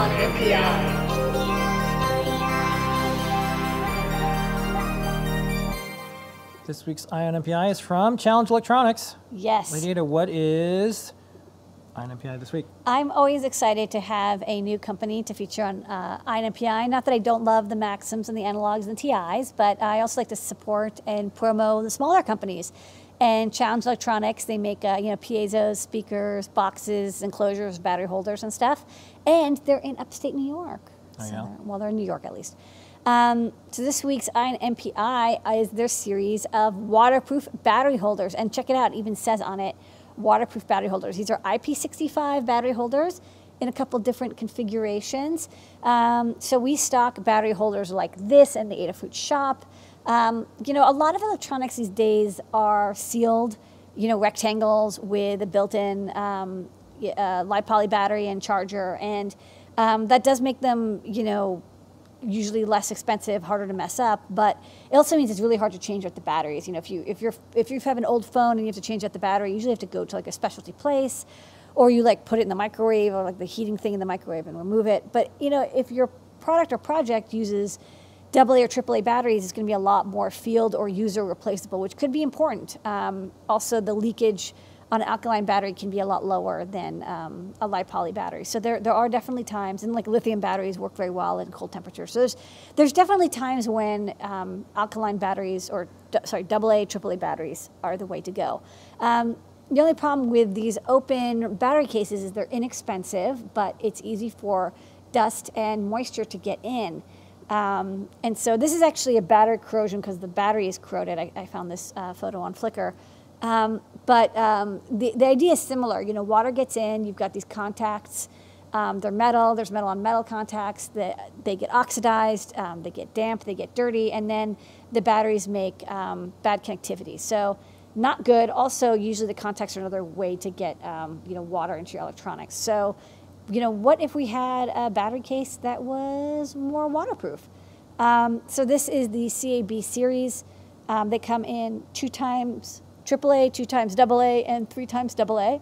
on NPI. This week's Eye on NPI is from Challenge Electronics. Yes. Lady Ada, what is Eye on NPI this week? I'm always excited to have a new company to feature on uh, Eye on NPI. Not that I don't love the Maxims and the Analogs and the TIs, but I also like to support and promo the smaller companies. And Challenge Electronics, they make uh, you know piezos, speakers, boxes, enclosures, battery holders, and stuff. And they're in upstate New York. Oh, So yeah? they're- well, they're in New York at least. Um, so this week's Eye on NPI is their series of waterproof battery holders, and check it out. It even says on it, waterproof battery holders. These are IP65 battery holders in a couple different configurations. Um, so we stock battery holders like this in the Adafruit shop. Um, you know, a lot of electronics these days are sealed, you know, rectangles with a built-in um, uh, li-poly battery and charger, and um, that does make them, you know, usually less expensive, harder to mess up, but it also means it's really hard to change out the batteries. You know, if you if you're if you have an old phone and you have to change out the battery, you usually have to go to like a specialty place, or you like put it in the microwave or like the heating thing in the microwave and remove it. But you know, if your product or project uses AA or AAA batteries, it's going to be a lot more field or user replaceable, which could be important. Um, also, the leakage on an alkaline battery can be a lot lower than um, a li-poly battery. So there, there are definitely times, and like lithium batteries work very well in cold temperatures. So there's, there's definitely times when um, alkaline batteries, or sorry, AA, AAA batteries are the way to go. Um, the only problem with these open battery cases is they're inexpensive, but it's easy for dust and moisture to get in. Um, and so this is actually a battery corrosion because the battery is corroded. I, I found this uh, photo on Flickr. Um, but um, the, the idea is similar. You know, water gets in, you've got these contacts. Um, they're metal, there's metal on metal contacts. They, they get oxidized, um, they get damp, they get dirty, and then the batteries make um, bad connectivity. So not good. Also, usually the contacts are another way to get um, you know water into your electronics. So, you know, what if we had a battery case that was more waterproof? So this is the CAB series. They come in two times AAA, two times AA, and three times AA.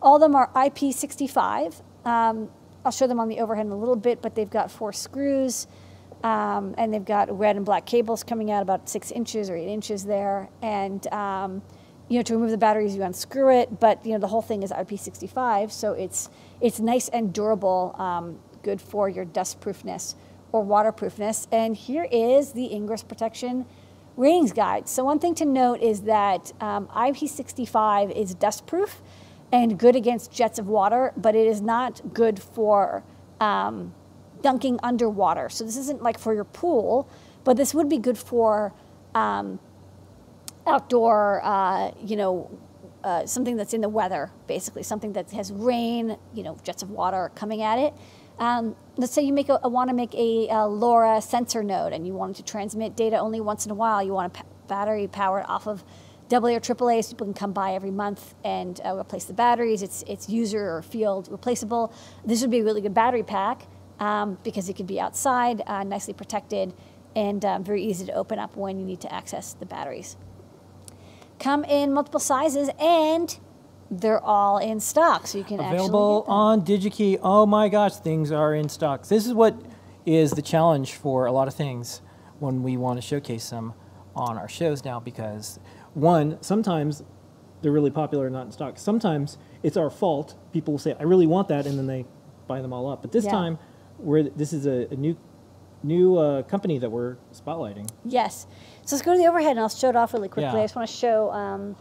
All of them are IP65. Um, I'll show them on the overhead in a little bit, but they've got four screws. Um, and they've got red and black cables coming out about six inches or eight inches there. And um, you know, to remove the batteries, you unscrew it. But you know, the whole thing is IP65, so it's it's nice and durable, um, good for your dustproofness or waterproofness. And here is the Ingress Protection ratings guide. So one thing to note is that um, IP65 is dustproof and good against jets of water, but it is not good for um, dunking underwater. So this isn't like for your pool, but this would be good for um, outdoor, uh, you know, uh, something that's in the weather, basically, something that has rain, you know, jets of water coming at it. Um, let's say you make a, want to make a, a LoRa sensor node and you want to transmit data only once in a while. You want a battery powered off of AA or AAA so people can come by every month and uh, replace the batteries. It's, it's user or field replaceable. This would be a really good battery pack um, because it could be outside, uh, nicely protected, and um, very easy to open up when you need to access the batteries. Come in multiple sizes and they're all in stock, so you can Available on DigiKey. Oh my gosh, things are in stock. This is what is the challenge for a lot of things when we want to showcase them on our shows now because one, sometimes they're really popular and not in stock. Sometimes it's our fault. People will say, I really want that, and then they buy them all up. But this Yeah. time, we're, this is a, a new new uh, company that we're spotlighting. Yes. So let's go to the overhead and I'll show it off really quickly. Yeah. I just want to show um,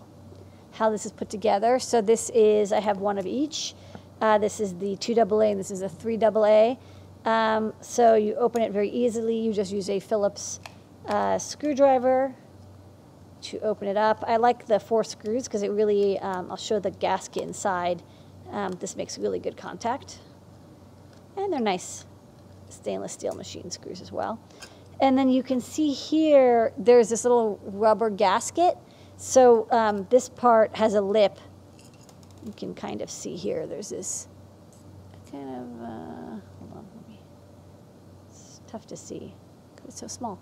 how this is put together. So this is, I have one of each. Uh, this is the 2AA and this is a 3AA. Um, so you open it very easily. You just use a Phillips uh, screwdriver to open it up. I like the four screws because it really, um, I'll show the gasket inside. Um, this makes really good contact. And they're nice stainless steel machine screws as well. And then you can see here, there's this little rubber gasket. So um, this part has a lip. You can kind of see here, there's this kind of, uh, hold on, me, it's tough to see because it's so small.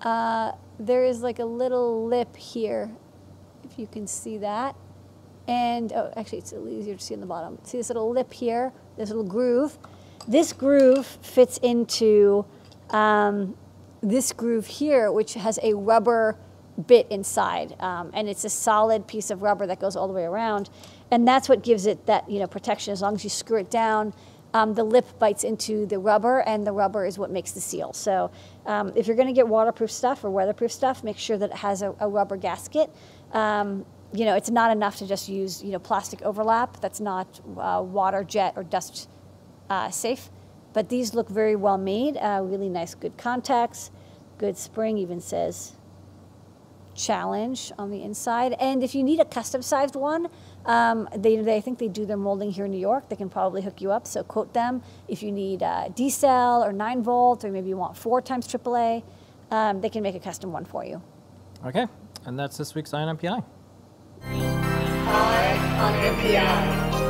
Uh, there is like a little lip here, if you can see that. And, oh, actually, it's a little easier to see on the bottom. See this little lip here, this little groove? This groove fits into um, this groove here, which has a rubber bit inside, um, and it's a solid piece of rubber that goes all the way around, and that's what gives it that you know protection. As long as you screw it down, um, the lip bites into the rubber, and the rubber is what makes the seal. So um, if you're going to get waterproof stuff or weatherproof stuff, make sure that it has a, a rubber gasket. Um, you know, it's not enough to just use you know plastic overlap. That's not uh, water jet or dust uh, safe. But these look very well made. Uh, really nice, good contacts, good spring. Even says challenge on the inside. And if you need a custom sized one, um, they, they I think they do their molding here in New York. They can probably hook you up. So quote them if you need uh, D cell or 9 volt, or maybe you want four times AAA. Um, they can make a custom one for you. Okay, and that's this week's Eye on NPI. on NPI.